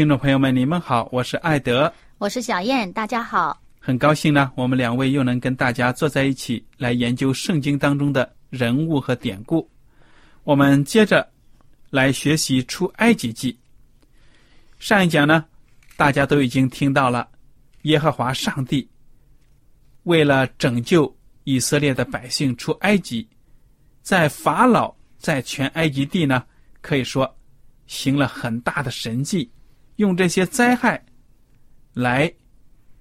听众朋友们，你们好，我是艾德，我是小燕，大家好，很高兴呢，我们两位又能跟大家坐在一起来研究圣经当中的人物和典故。我们接着来学习出埃及记。上一讲呢，大家都已经听到了，耶和华上帝为了拯救以色列的百姓出埃及，在法老在全埃及地呢，可以说行了很大的神迹，用这些灾害来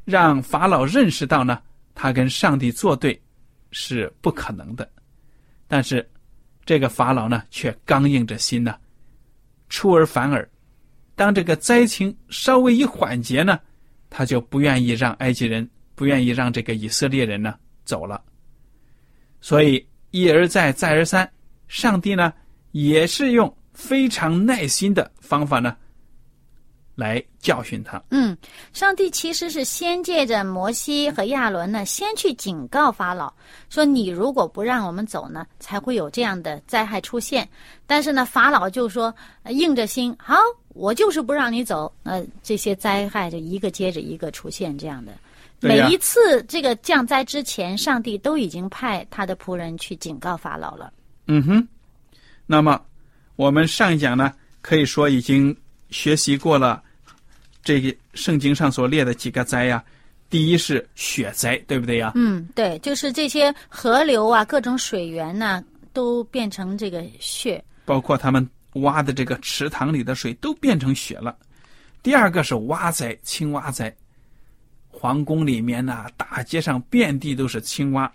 让法老认识到呢，他跟上帝作对是不可能的，但是。这个法老呢，却刚硬着心呢，出尔反尔。当这个灾情稍微一缓解呢，他就不愿意让埃及人，不愿意让这个以色列人呢走了。所以一而再，再而三，上帝呢也是用非常耐心的方法呢。来教训他。嗯，上帝其实是先借着摩西和亚伦呢，先去警告法老，说你如果不让我们走呢，才会有这样的灾害出现。但是呢，法老就说硬着心，好，我就是不让你走。呃，这些灾害就一个接着一个出现，这样的。每一次这个降灾之前，上帝都已经派他的仆人去警告法老了。嗯哼，那么我们上一讲呢，可以说已经学习过了。这个圣经上所列的几个灾呀，第一是雪灾，对不对呀？嗯，对，就是这些河流啊，各种水源呐，都变成这个雪，包括他们挖的这个池塘里的水都变成雪了。第二个是蛙灾，青蛙灾，皇宫里面呐，大街上遍地都是青蛙。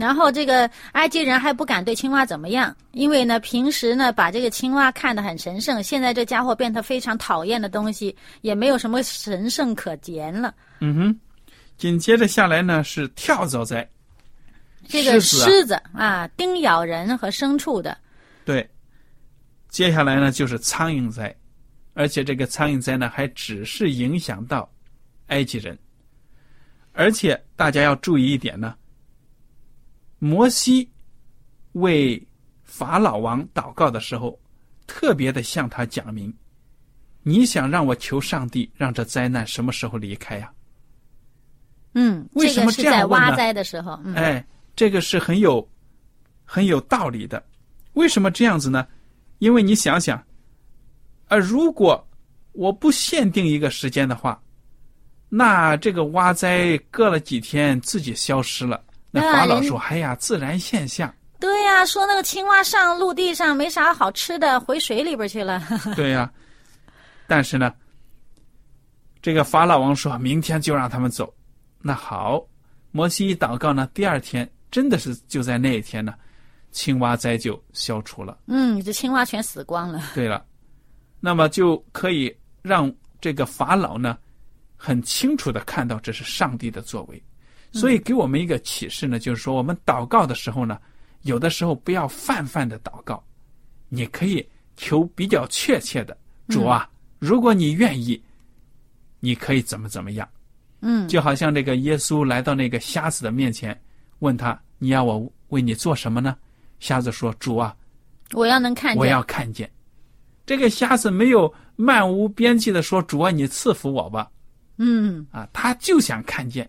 然后这个埃及人还不敢对青蛙怎么样，因为呢，平时呢把这个青蛙看得很神圣，现在这家伙变得非常讨厌的东西，也没有什么神圣可言了。嗯哼，紧接着下来呢是跳蚤灾，这个狮子啊叮咬人和牲畜的。对，接下来呢就是苍蝇灾，而且这个苍蝇灾呢还只是影响到埃及人，而且大家要注意一点呢。摩西为法老王祷告的时候，特别的向他讲明：你想让我求上帝让这灾难什么时候离开呀？嗯，为什么这样问呢？挖灾的时候，哎，这个是很有很有道理的。为什么这样子呢？因为你想想，啊，如果我不限定一个时间的话，那这个挖灾隔了几天自己消失了。那法老说：“哎呀，自然现象。”对呀，说那个青蛙上陆地上没啥好吃的，回水里边去了。对呀，但是呢，这个法老王说明天就让他们走。那好，摩西一祷告呢，第二天真的是就在那一天呢，青蛙灾就消除了。嗯，这青蛙全死光了。对了，那么就可以让这个法老呢，很清楚的看到这是上帝的作为。所以给我们一个启示呢，就是说我们祷告的时候呢，有的时候不要泛泛的祷告，你可以求比较确切的。主啊，如果你愿意，你可以怎么怎么样？嗯，就好像这个耶稣来到那个瞎子的面前，问他：“你要我为你做什么呢？”瞎子说：“主啊，我要能看见，我要看见。”这个瞎子没有漫无边际的说：“主啊，你赐福我吧。”嗯啊，他就想看见，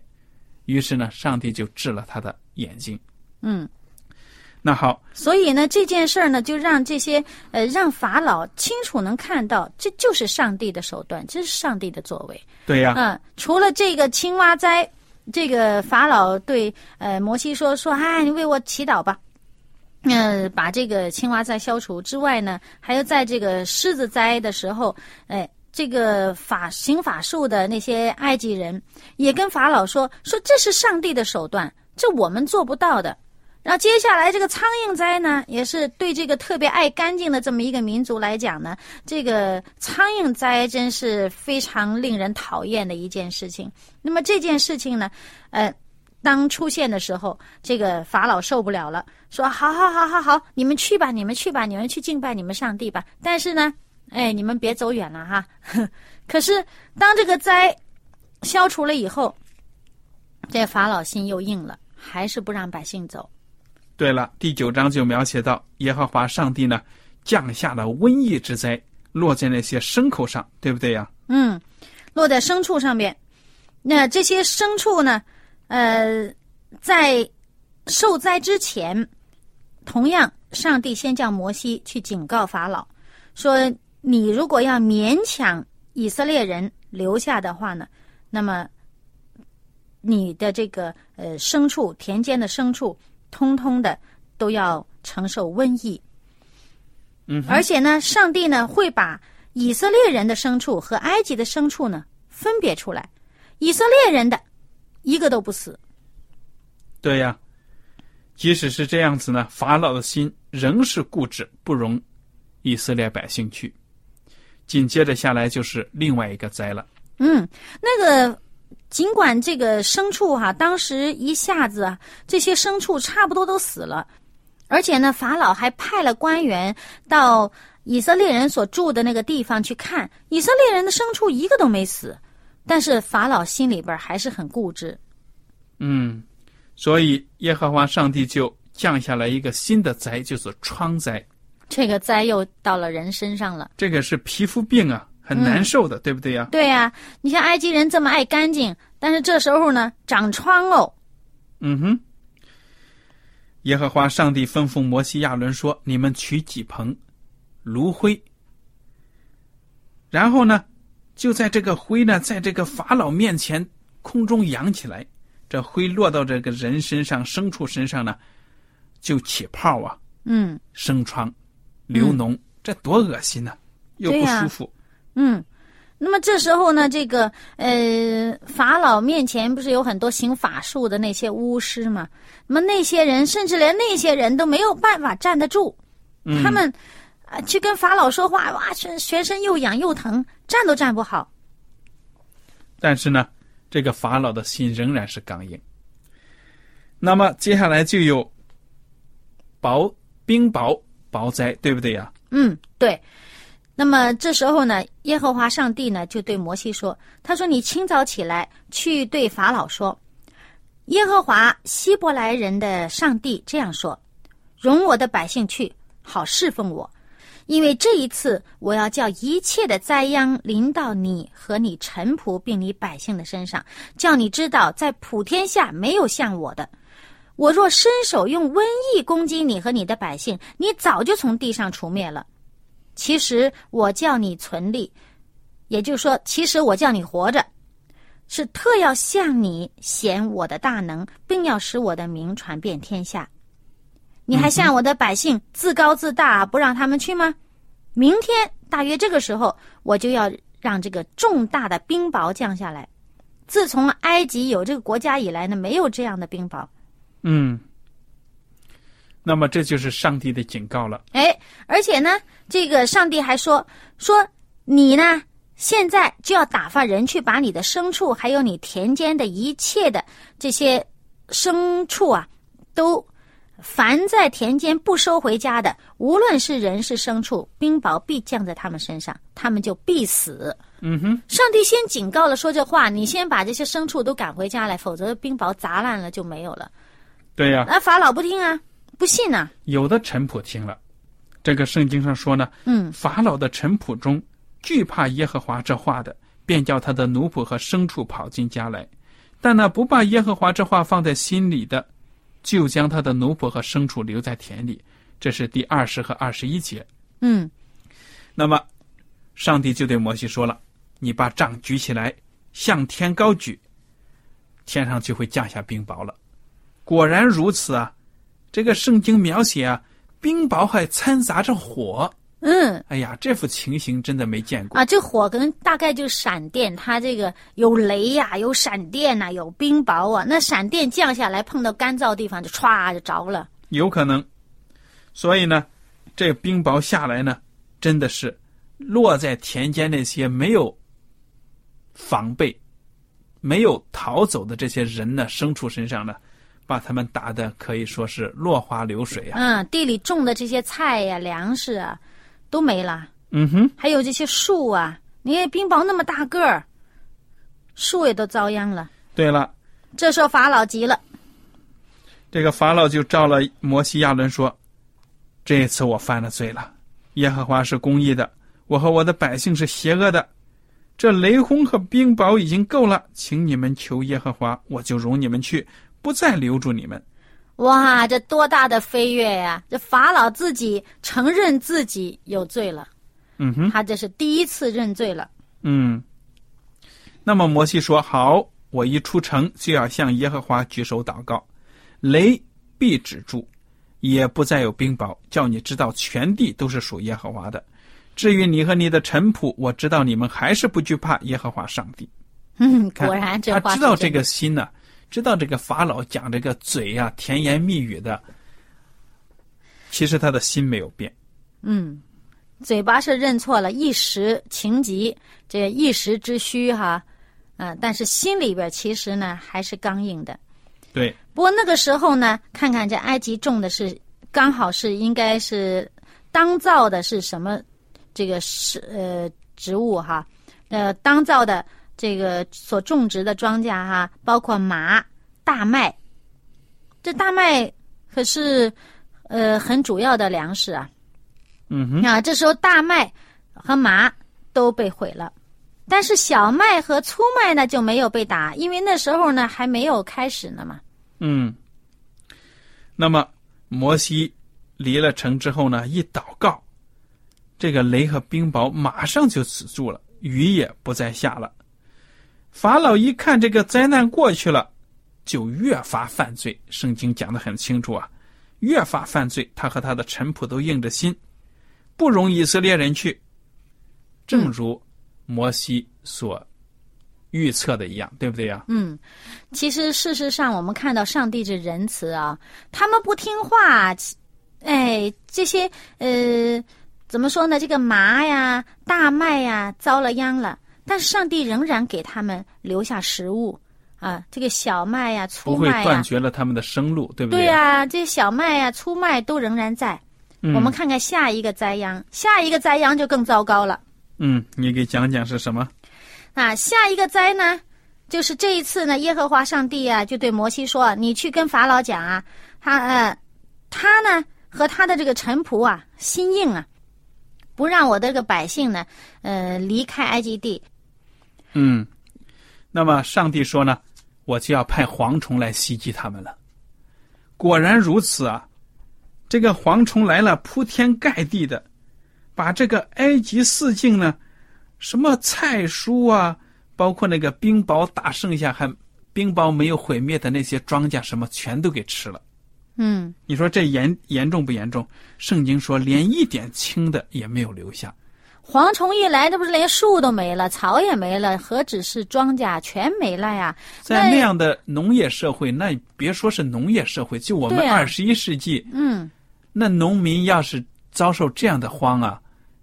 于是呢，上帝就治了他的眼睛。嗯。那好，所以呢，这件事儿呢，就让这些呃，让法老清楚能看到，这就是上帝的手段，这是上帝的作为。对呀，嗯，除了这个青蛙灾，这个法老对呃摩西说说，哎，你为我祈祷吧，嗯、把这个青蛙灾消除之外呢，还有在这个狮子灾的时候，哎。这个法行法术的那些埃及人也跟法老说说这是上帝的手段，这我们做不到的。然后接下来这个苍蝇灾呢，也是对这个特别爱干净的这么一个民族来讲呢，这个苍蝇灾真是非常令人讨厌的一件事情。那么这件事情呢，呃，当出现的时候，这个法老受不了了，说：“好好好好好，你们去吧，你们去吧，你们去敬拜你们上帝吧。但是呢，哎，你们别走远了哈。可是当这个灾消除了以后，这法老心又硬了，还是不让百姓走。对了，第九章就描写到耶和华上帝呢降下了瘟疫之灾，落在那些牲口上，对不对呀？嗯，落在牲畜上面。那这些牲畜呢，呃，在受灾之前，同样，上帝先叫摩西去警告法老，说：你如果要勉强以色列人留下的话呢，那么你的这个呃牲畜，田间的牲畜，通通的都要承受瘟疫。嗯，而且呢，上帝呢会把以色列人的牲畜和埃及的牲畜呢分别出来，以色列人的一个都不死。对呀。即使是这样子呢，法老的心仍是固执，不容以色列百姓去。紧接着下来就是另外一个灾了。嗯，那个尽管这个牲畜哈、当时一下子啊，这些牲畜差不多都死了，而且呢，法老还派了官员到以色列人所住的那个地方去看，以色列人的牲畜一个都没死，但是法老心里边还是很固执。嗯，所以耶和华上帝就降下来一个新的灾，就是疮灾。这个灾又到了人身上了。这个是皮肤病啊，很难受的，对不对呀？对呀、你像埃及人这么爱干净，但是这时候呢，长疮哦。嗯哼。耶和华上帝吩咐摩西亚伦说：“你们取几盆炉灰，然后呢，就在这个灰呢，在这个法老面前空中扬起来，这灰落到这个人身上、牲畜身上呢，就起泡啊，嗯生疮、流脓，这多恶心呐、又不舒服。嗯。那么这时候呢，这个呃，法老面前不是有很多行法术的那些巫师吗？那么那些人，甚至连那些人都没有办法站得住，嗯他们啊、去跟法老说话，哇，全全身又痒又疼，站都站不好。但是呢，这个法老的心仍然是刚硬。那么接下来就有雹冰雹雹灾，对不对呀？嗯，对。那么这时候呢，耶和华上帝呢就对摩西说：“他说你清早起来，去对法老说，耶和华希伯来人的上帝这样说：容我的百姓去，好侍奉我，因为这一次我要叫一切的灾殃临到你和你臣仆并你百姓的身上，叫你知道，在普天下没有像我的。”我若伸手用瘟疫攻击你和你的百姓，你早就从地上除灭了。其实我叫你存立，也就是说，其实我叫你活着，是特要向你显我的大能，并要使我的名传遍天下。你还向我的百姓自高自大，不让他们去吗？明天大约这个时候，我就要让这个重大的冰雹降下来。自从埃及有这个国家以来呢，没有这样的冰雹。嗯。那么这就是上帝的警告了。哎，而且呢，这个上帝还说说你呢，现在就要打发人去把你的牲畜，还有你田间的一切的这些牲畜啊，都凡在田间不收回家的，无论是人是牲畜，冰雹必降在他们身上，他们就必死。嗯哼，上帝先警告了，说这话，你先把这些牲畜都赶回家来，否则冰雹砸烂了就没有了。对呀、那法老不听啊，不信呐、有的臣仆听了，这个圣经上说呢，嗯法老的臣仆中惧怕耶和华这话的，便叫他的奴仆和牲畜跑进家来；但那不把耶和华这话放在心里的，就将他的奴仆和牲畜留在田里。这是第二十和二十一节。嗯那么，上帝就对摩西说了：“你把杖举起来，向天高举，天上就会降下冰雹了。”果然如此啊！这个圣经描写啊，冰雹还掺杂着火。嗯哎呀，这幅情形真的没见过。啊，这火跟大概就是闪电，它这个有雷呀、有闪电呐、有冰雹啊。那闪电降下来，碰到干燥地方就歘就着了。有可能。所以呢，这冰雹下来呢，真的是落在田间那些没有防备、没有逃走的这些人呢、牲畜身上呢，把他们打的可以说是落花流水啊。嗯，地里种的这些菜呀、粮食啊，都没了。嗯哼，还有这些树啊，你看冰雹那么大个儿，树也都遭殃了。对了，这时候法老急了，这个法老就召了摩西亚伦说：“这一次我犯了罪了，耶和华是公义的，我和我的百姓是邪恶的。这雷轰和冰雹已经够了，请你们求耶和华，我就容你们去，不再留住你们。哇，这多大的飞跃呀！这法老自己承认自己有罪了，”嗯哼，他这是第一次认罪了。嗯。那么摩西说：“好，我一出城就要向耶和华举手祷告，雷必止住，也不再有冰雹，叫你知道全地都是属耶和华的。至于你和你的臣仆，我知道你们还是不惧怕耶和华上帝。嗯，看果然这他话知道这个心呢、知道这个法老讲这个嘴呀、甜言蜜语的，其实他的心没有变。嗯，嘴巴是认错了，一时情急，这一时之需哈，嗯、但是心里边其实呢还是刚硬的。对，不过那个时候呢，看看这埃及种的是刚好是应该是当造的是什么这个是呃植物哈，呃当造的这个所种植的庄稼哈，包括麻、大麦，这大麦可是呃很主要的粮食啊。嗯哼，啊，这时候大麦和麻都被毁了，但是小麦和粗麦呢就没有被打，因为那时候呢还没有开始呢嘛。嗯。那么摩西离了城之后呢，一祷告，这个雷和冰雹马上就止住了，雨也不再下了。法老一看这个灾难过去了，就越发犯罪。圣经讲的很清楚啊，越发犯罪，他和他的臣仆都硬着心，不容以色列人去。正如摩西所预测的一样，对不对呀？嗯，其实事实上我们看到上帝这仁慈啊，他们不听话，哎，这些呃怎么说呢？这个麻呀、大麦呀遭了殃了，但是上帝仍然给他们留下食物啊，这个小麦呀、粗不会断，绝了他们的生路，对不对呀？呀、这小麦呀、粗麦都仍然在。嗯我们看看下一个灾殃，下一个灾殃就更糟糕了。嗯，你给讲讲是什么？啊，下一个灾呢，就是这一次呢，耶和华上帝啊，就对摩西说：“你去跟法老讲啊，他呃，他呢和他的这个臣仆啊，心硬啊，不让我的这个百姓呢，呃，离开埃及地。嗯，那么上帝说呢，我就要派蝗虫来袭击他们了。果然如此啊，这个蝗虫来了，铺天盖地的，把这个埃及四境呢，什么菜蔬啊，包括那个冰雹打剩下还冰雹没有毁灭的那些庄稼，什么全都给吃了。嗯，你说这严严重不严重？圣经说连一点轻的也没有留下。蝗虫一来，这不是连树都没了，草也没了，何止是庄稼，全没了呀！在那样的农业社会，那别说是农业社会，就我们二十一世纪，嗯，那农民要是遭受这样的荒啊，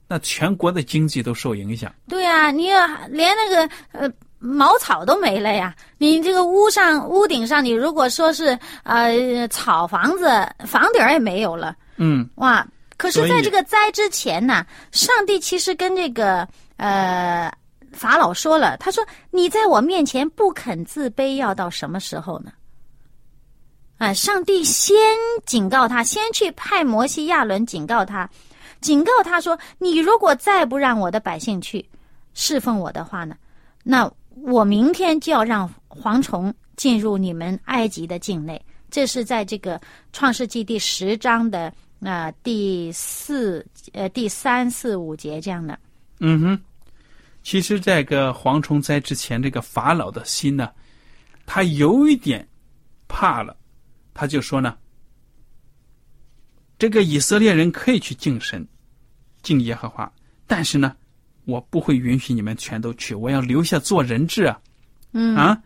那全国的经济都受影响。对呀、你要连那个呃茅草都没了呀！你这个屋上屋顶上，你如果说是呃草房子，房顶儿也没有了。嗯，哇！可是，在这个灾之前呢，上帝其实跟这个呃法老说了，他说：“你在我面前不肯自卑，要到什么时候呢？”啊，上帝先警告他，先去派摩西、亚伦警告他，警告他说：“你如果再不让我的百姓去侍奉我的话呢，那我明天就要让蝗虫进入你们埃及的境内。”这是在这个创世纪第十章的啊、第四呃第三四五节这样的。嗯哼，其实这个蝗虫灾之前，这个法老的心呢，他有一点怕了，他就说呢，这个以色列人可以去敬神，敬耶和华，但是呢，我不会允许你们全都去，我要留下做人质啊。嗯啊，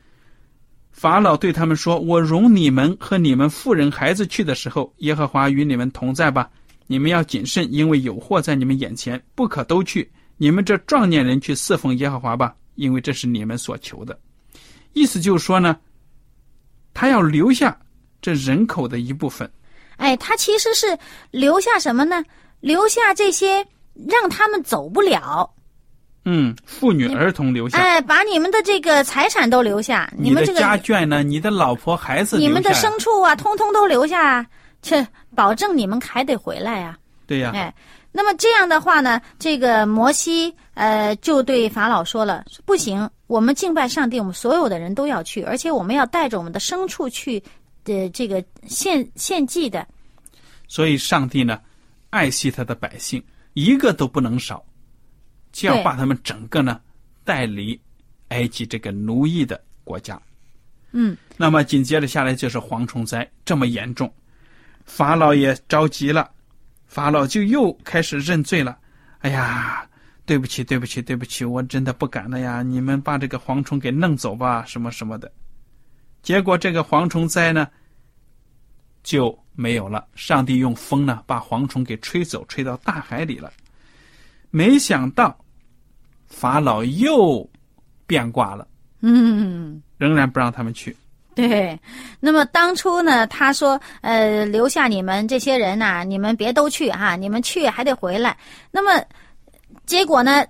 法老对他们说：“我容你们和你们妇人孩子去的时候，耶和华与你们同在吧。你们要谨慎，因为有祸在你们眼前，不可都去。你们这壮年人去侍奉耶和华吧，因为这是你们所求的。”意思就是说呢，他要留下这人口的一部分。哎，他其实是留下什么呢？留下这些让他们走不了。嗯，妇女儿童留下，哎，把你们的这个财产都留下，你们的这个家眷呢，你的老婆孩子你们的牲畜啊，通通都留下啊，这保证你们还得回来呀、对呀、哎，那么这样的话呢，这个摩西呃就对法老说了，不行，我们敬拜上帝，我们所有的人都要去，而且我们要带着我们的牲畜去的这个献献祭的。所以上帝呢，爱惜他的百姓，一个都不能少，就要把他们整个呢带离埃及这个奴役的国家。嗯，那么紧接着下来就是蝗虫灾，这么严重，法老也着急了，法老就又开始认罪了。哎呀，对不起，对不起，对不起，我真的不敢了呀！你们把这个蝗虫给弄走吧，什么什么的。结果这个蝗虫灾呢就没有了，上帝用风呢把蝗虫给吹走，吹到大海里了。没想到法老又变卦了，嗯。仍然不让他们去。对，那么当初呢，他说，呃，留下你们这些人呐、你们别都去哈、你们去还得回来。那么结果呢，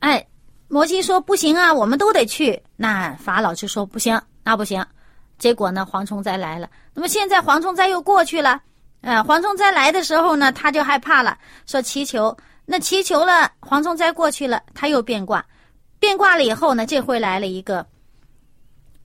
哎，摩西说不行啊，我们都得去。那法老就说不行，那不行。结果呢，蝗虫灾来了。那么现在蝗虫灾又过去了，呃，蝗虫灾来的时候呢，他就害怕了，说祈求。那祈求了，蝗虫灾过去了，他又变卦，变卦了以后呢，这回来了一个。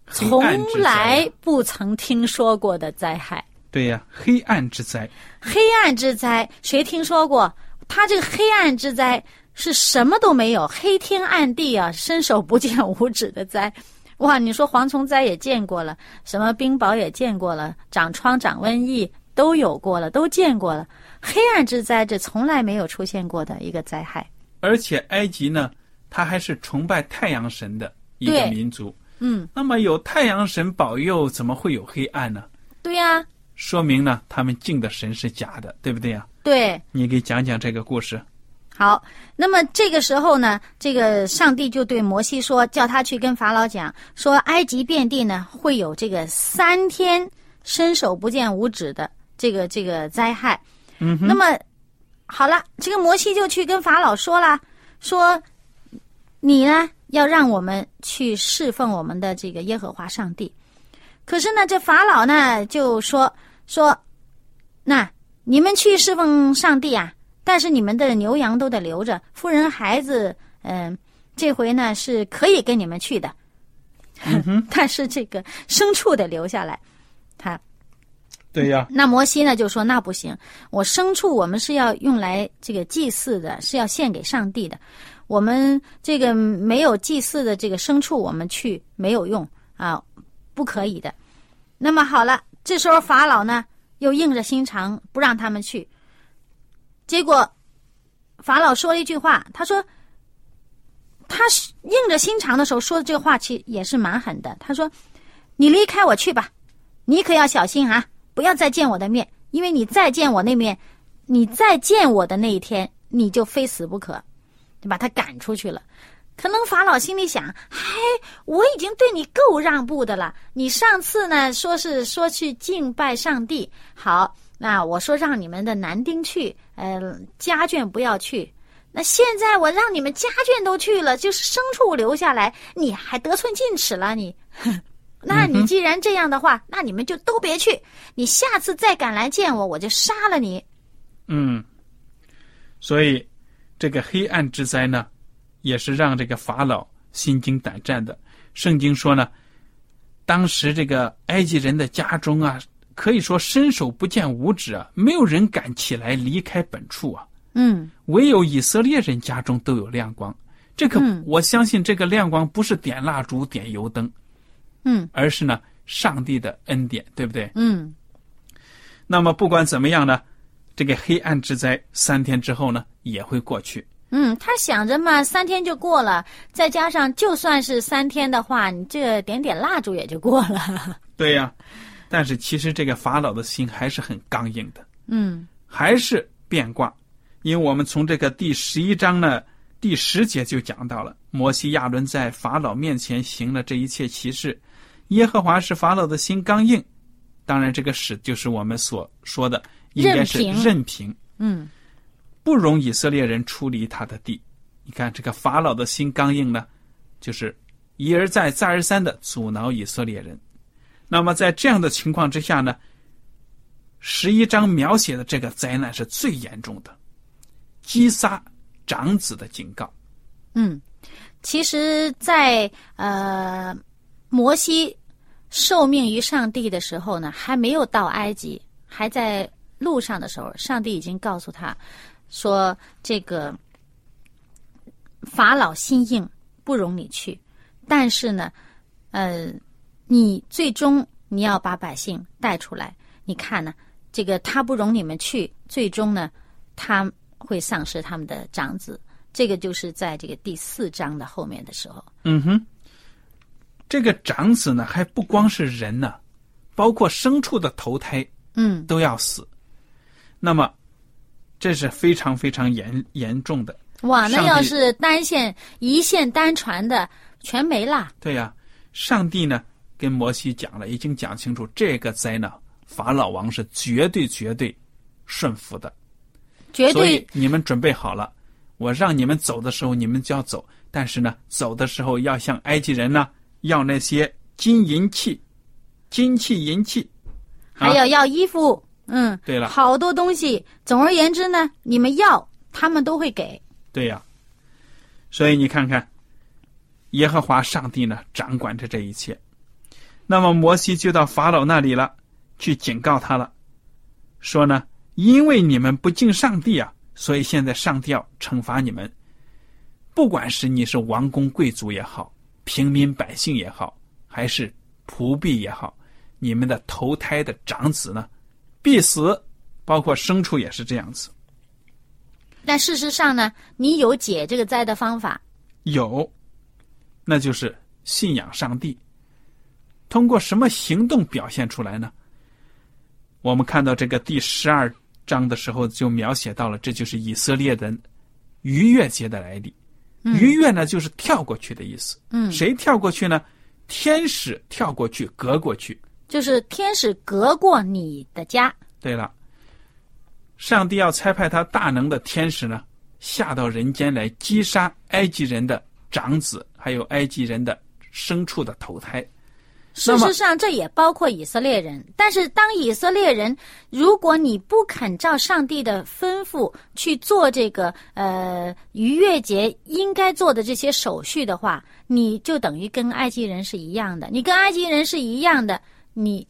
从来不曾听说过的灾害，对呀，黑暗之灾。黑暗之灾，谁听说过？他这个黑暗之灾是什么都没有，黑天暗地啊，伸手不见五指的灾。哇，你说蝗虫灾也见过了，什么冰雹也见过了，长疮、长瘟疫都有过了，都见过了。黑暗之灾，这从来没有出现过的一个灾害。而且埃及呢，它还是崇拜太阳神的一个民族。嗯，那么有太阳神保佑，怎么会有黑暗呢？对呀、说明呢，他们敬的神是假的，对不对呀？对。你给讲讲这个故事。好，那么这个时候呢，这个上帝就对摩西说，叫他去跟法老讲，说埃及遍地呢会有这个三天伸手不见五指的这个这个灾害。嗯，那么好了，这个摩西就去跟法老说了，说你呢要让我们去侍奉我们的这个耶和华上帝。可是呢，这法老呢就说说，那你们去侍奉上帝啊，但是你们的牛羊都得留着，夫人孩子，嗯、这回呢是可以跟你们去的，但是这个牲畜得留下来。他对呀，那摩西呢就说那不行，我牲畜我们是要用来这个祭祀的，是要献给上帝的。我们这个没有祭祀的这个牲畜，我们去没有用啊，不可以的。那么好了，这时候法老呢又硬着心肠不让他们去。结果法老说了一句话，他说他是硬着心肠的时候说的这个话，其实也是蛮狠的。他说：“你离开我去吧，你可要小心啊，不要再见我的面，因为你再见我那面，你再见我的那一天，你就非死不可。”就把他赶出去了。可能法老心里想：“嗨，我已经对你够让步的了。你上次呢说是说去敬拜上帝，好，那我说让你们的男丁去，呃，家眷不要去。那现在我让你们家眷都去了，就是牲畜留下来，你还得寸进尺了你。那你既然这样的话，那你们就都别去。你下次再敢来见我，我就杀了你。嗯，所以这个黑暗之灾呢，也是让这个法老心惊胆战的。圣经说呢，当时这个埃及人的家中啊，可以说伸手不见五指啊，没有人敢起来离开本处啊。嗯，唯有以色列人家中都有亮光。这个、嗯我相信，这个亮光不是点蜡烛、点油灯，嗯而是呢上帝的恩典，对不对？嗯那么不管怎么样呢，这个黑暗之灾三天之后呢也会过去。嗯，他想着嘛，三天就过了，再加上就算是三天的话，你这点点蜡烛也就过了。对呀、但是其实这个法老的心还是很刚硬的，嗯还是变卦。因为我们从这个第十一章呢第十节就讲到了，摩西亚伦在法老面前行了这一切奇事，耶和华是法老的心刚硬。当然，这个使就是我们所说的，应该是任凭任凭，嗯不容以色列人出离他的地。你看，这个法老的心刚硬呢，就是一而再、再而三的阻挠以色列人。那么在这样的情况之下呢，十一章描写的这个灾难是最严重的，击杀长子的警告。嗯，其实在，呃摩西受命于上帝的时候呢，还没有到埃及，还在路上的时候，上帝已经告诉他说：“这个法老心硬，不容你去。但是呢，呃，你最终你要把百姓带出来。你看呢，这个他不容你们去，最终呢，他会丧失他们的长子。这个就是在这个第四章的后面的时候。嗯哼，这个长子呢，还不光是人呢，包括牲畜的头胎嗯都要死。那么，这是非常非常严严重的。哇，那要是单线一线单传的，全没啦。对呀、上帝呢跟摩西讲了，已经讲清楚，这个灾呢，法老王是绝对绝对顺服的。绝所以对你们准备好了，我让你们走的时候，你们就要走。但是呢，走的时候要向埃及人呢要那些金银器、金器银器。啊还有要衣服，嗯，对了好多东西。总而言之呢，你们要，他们都会给。对呀、所以你看看，耶和华上帝呢掌管着这一切。那么摩西就到法老那里了，去警告他了，说呢，因为你们不敬上帝啊，所以现在上帝要惩罚你们。不管是你是王公贵族也好，平民百姓也好，还是仆婢也好，你们的投胎的长子呢，必死，包括牲畜也是这样子。但事实上呢，你有解这个灾的方法。有，那就是信仰上帝。通过什么行动表现出来呢？我们看到这个第十二章的时候，就描写到了，这就是以色列人逾越节的来历。逾越呢，就是跳过去的意思。嗯谁跳过去呢？天使跳过去，隔过去。就是天使隔过你的家，对了，上帝要差派他大能的天使呢，下到人间来击杀埃及人的长子，还有埃及人的牲畜的头胎。事实上这也包括以色列人。但是当以色列人，如果你不肯照上帝的吩咐去做这个呃逾越节应该做的这些手续的话，你就等于跟埃及人是一样的。你跟埃及人是一样的，你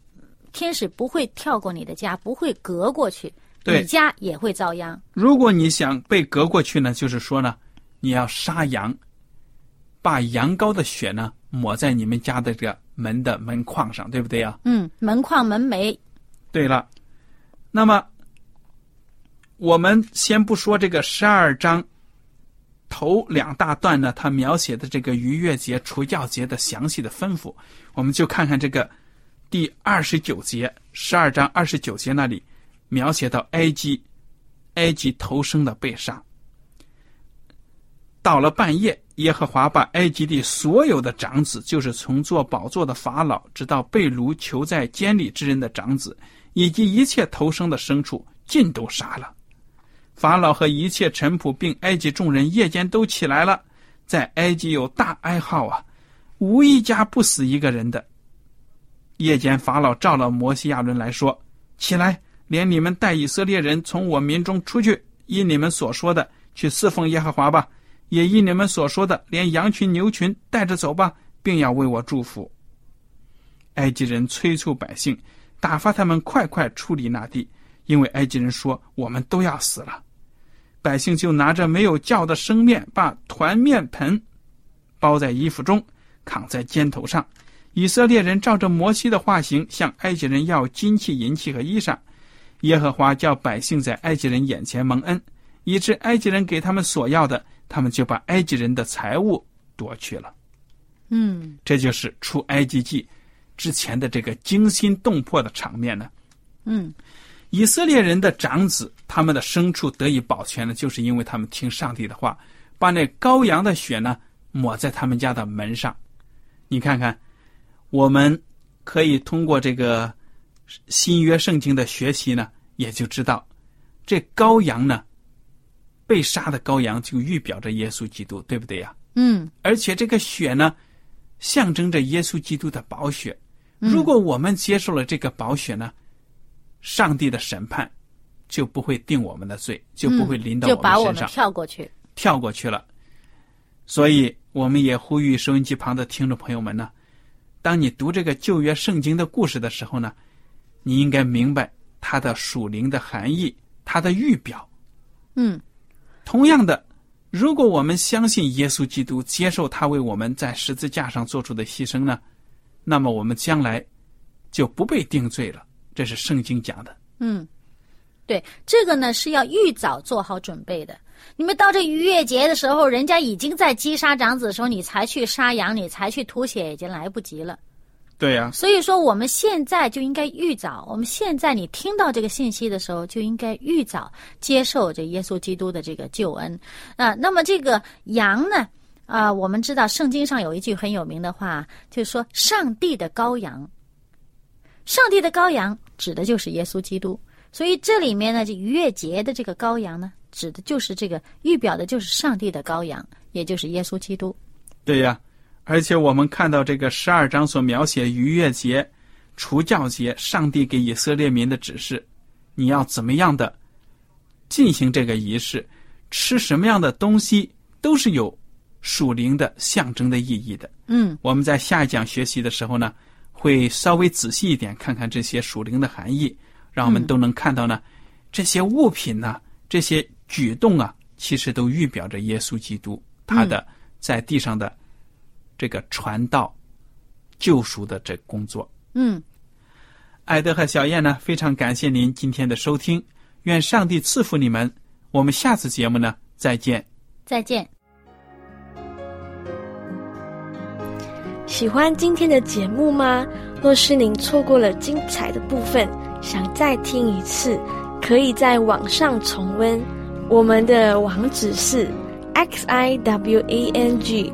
天使不会跳过你的家，不会隔过去，对你家也会遭殃。如果你想被隔过去呢，就是说呢，你要杀羊，把羊羔的血呢抹在你们家的这个门的门框上，对不对呀？嗯，门框门楣，对了，那么我们先不说这个十二章头两大段呢，它描写的这个逾越节、除酵节的详细的吩咐，我们就看看这个第二十九节，十二章二十九节那里描写到埃及埃及头生的被杀。到了半夜，耶和华把埃及地所有的长子，就是从做宝座的法老，直到被掳囚在监里之人的长子，以及一切投生的牲畜，尽都杀了。法老和一切臣仆，并埃及众人，夜间都起来了，在埃及有大哀号啊，无一家不死一个人的。夜间，法老召了摩西亚伦来说：“起来，连你们带以色列人从我民中出去，依你们所说的去侍奉耶和华吧；也依你们所说的，连羊群牛群带着走吧，并要为我祝福。”埃及人催促百姓，打发他们快快处理那地。因为埃及人说我们都要死了，百姓就拿着没有叫的生面，把团面盆包在衣服中，扛在肩头上。以色列人照着摩西的画形，向埃及人要金器、银器和衣裳。耶和华叫百姓在埃及人眼前蒙恩，以致埃及人给他们所要的，他们就把埃及人的财物夺去了。嗯，这就是出埃及记之前的这个惊心动魄的场面呢。嗯。以色列人的长子，他们的牲畜得以保全呢，就是因为他们听上帝的话，把那羔羊的血呢抹在他们家的门上。你看看，我们可以通过这个新约圣经的学习呢，也就知道，这羔羊呢，被杀的羔羊就预表着耶稣基督，对不对呀？嗯。而且这个血呢，象征着耶稣基督的宝血。如果我们接受了这个宝血呢？上帝的审判就不会定我们的罪，就不会临到我们身上。就把我们跳过去，跳过去了。所以，我们也呼吁收音机旁的听众朋友们呢：，当你读这个旧约圣经的故事的时候呢，你应该明白它的属灵的含义，它的预表。嗯，同样的，如果我们相信耶稣基督，接受他为我们在十字架上做出的牺牲呢，那么我们将来就不被定罪了。这是圣经讲的。嗯，对，这个呢是要预早做好准备的。你们到这逾越节的时候，人家已经在击杀长子的时候，你才去杀羊，你才去吐血，已经来不及了。对呀。所以说，我们现在就应该预早。我们现在你听到这个信息的时候，就应该预早接受这耶稣基督的这个救恩啊。那么这个羊呢？啊，我们知道圣经上有一句很有名的话，就是说上帝的羔羊。上帝的羔羊指的就是耶稣基督，所以这里面呢，这逾越节的这个羔羊呢，指的就是这个预表的，就是上帝的羔羊，也就是耶稣基督。对呀，而且我们看到这个十二章所描写逾越节、除教节，上帝给以色列民的指示，你要怎么样的进行这个仪式，吃什么样的东西，都是有属灵的象征的意义的。嗯，我们在下一讲学习的时候呢。会稍微仔细一点看看这些属灵的含义，让我们都能看到呢，这些物品呢，这些举动啊，其实都预表着耶稣基督他的在地上的这个传道、救赎的这工作。嗯，艾德和小燕呢，非常感谢您今天的收听，愿上帝赐福你们。我们下次节目呢，再见。再见。喜欢今天的节目吗？若是您错过了精彩的部分，想再听一次，可以在网上重温。我们的网址是 x i w a n g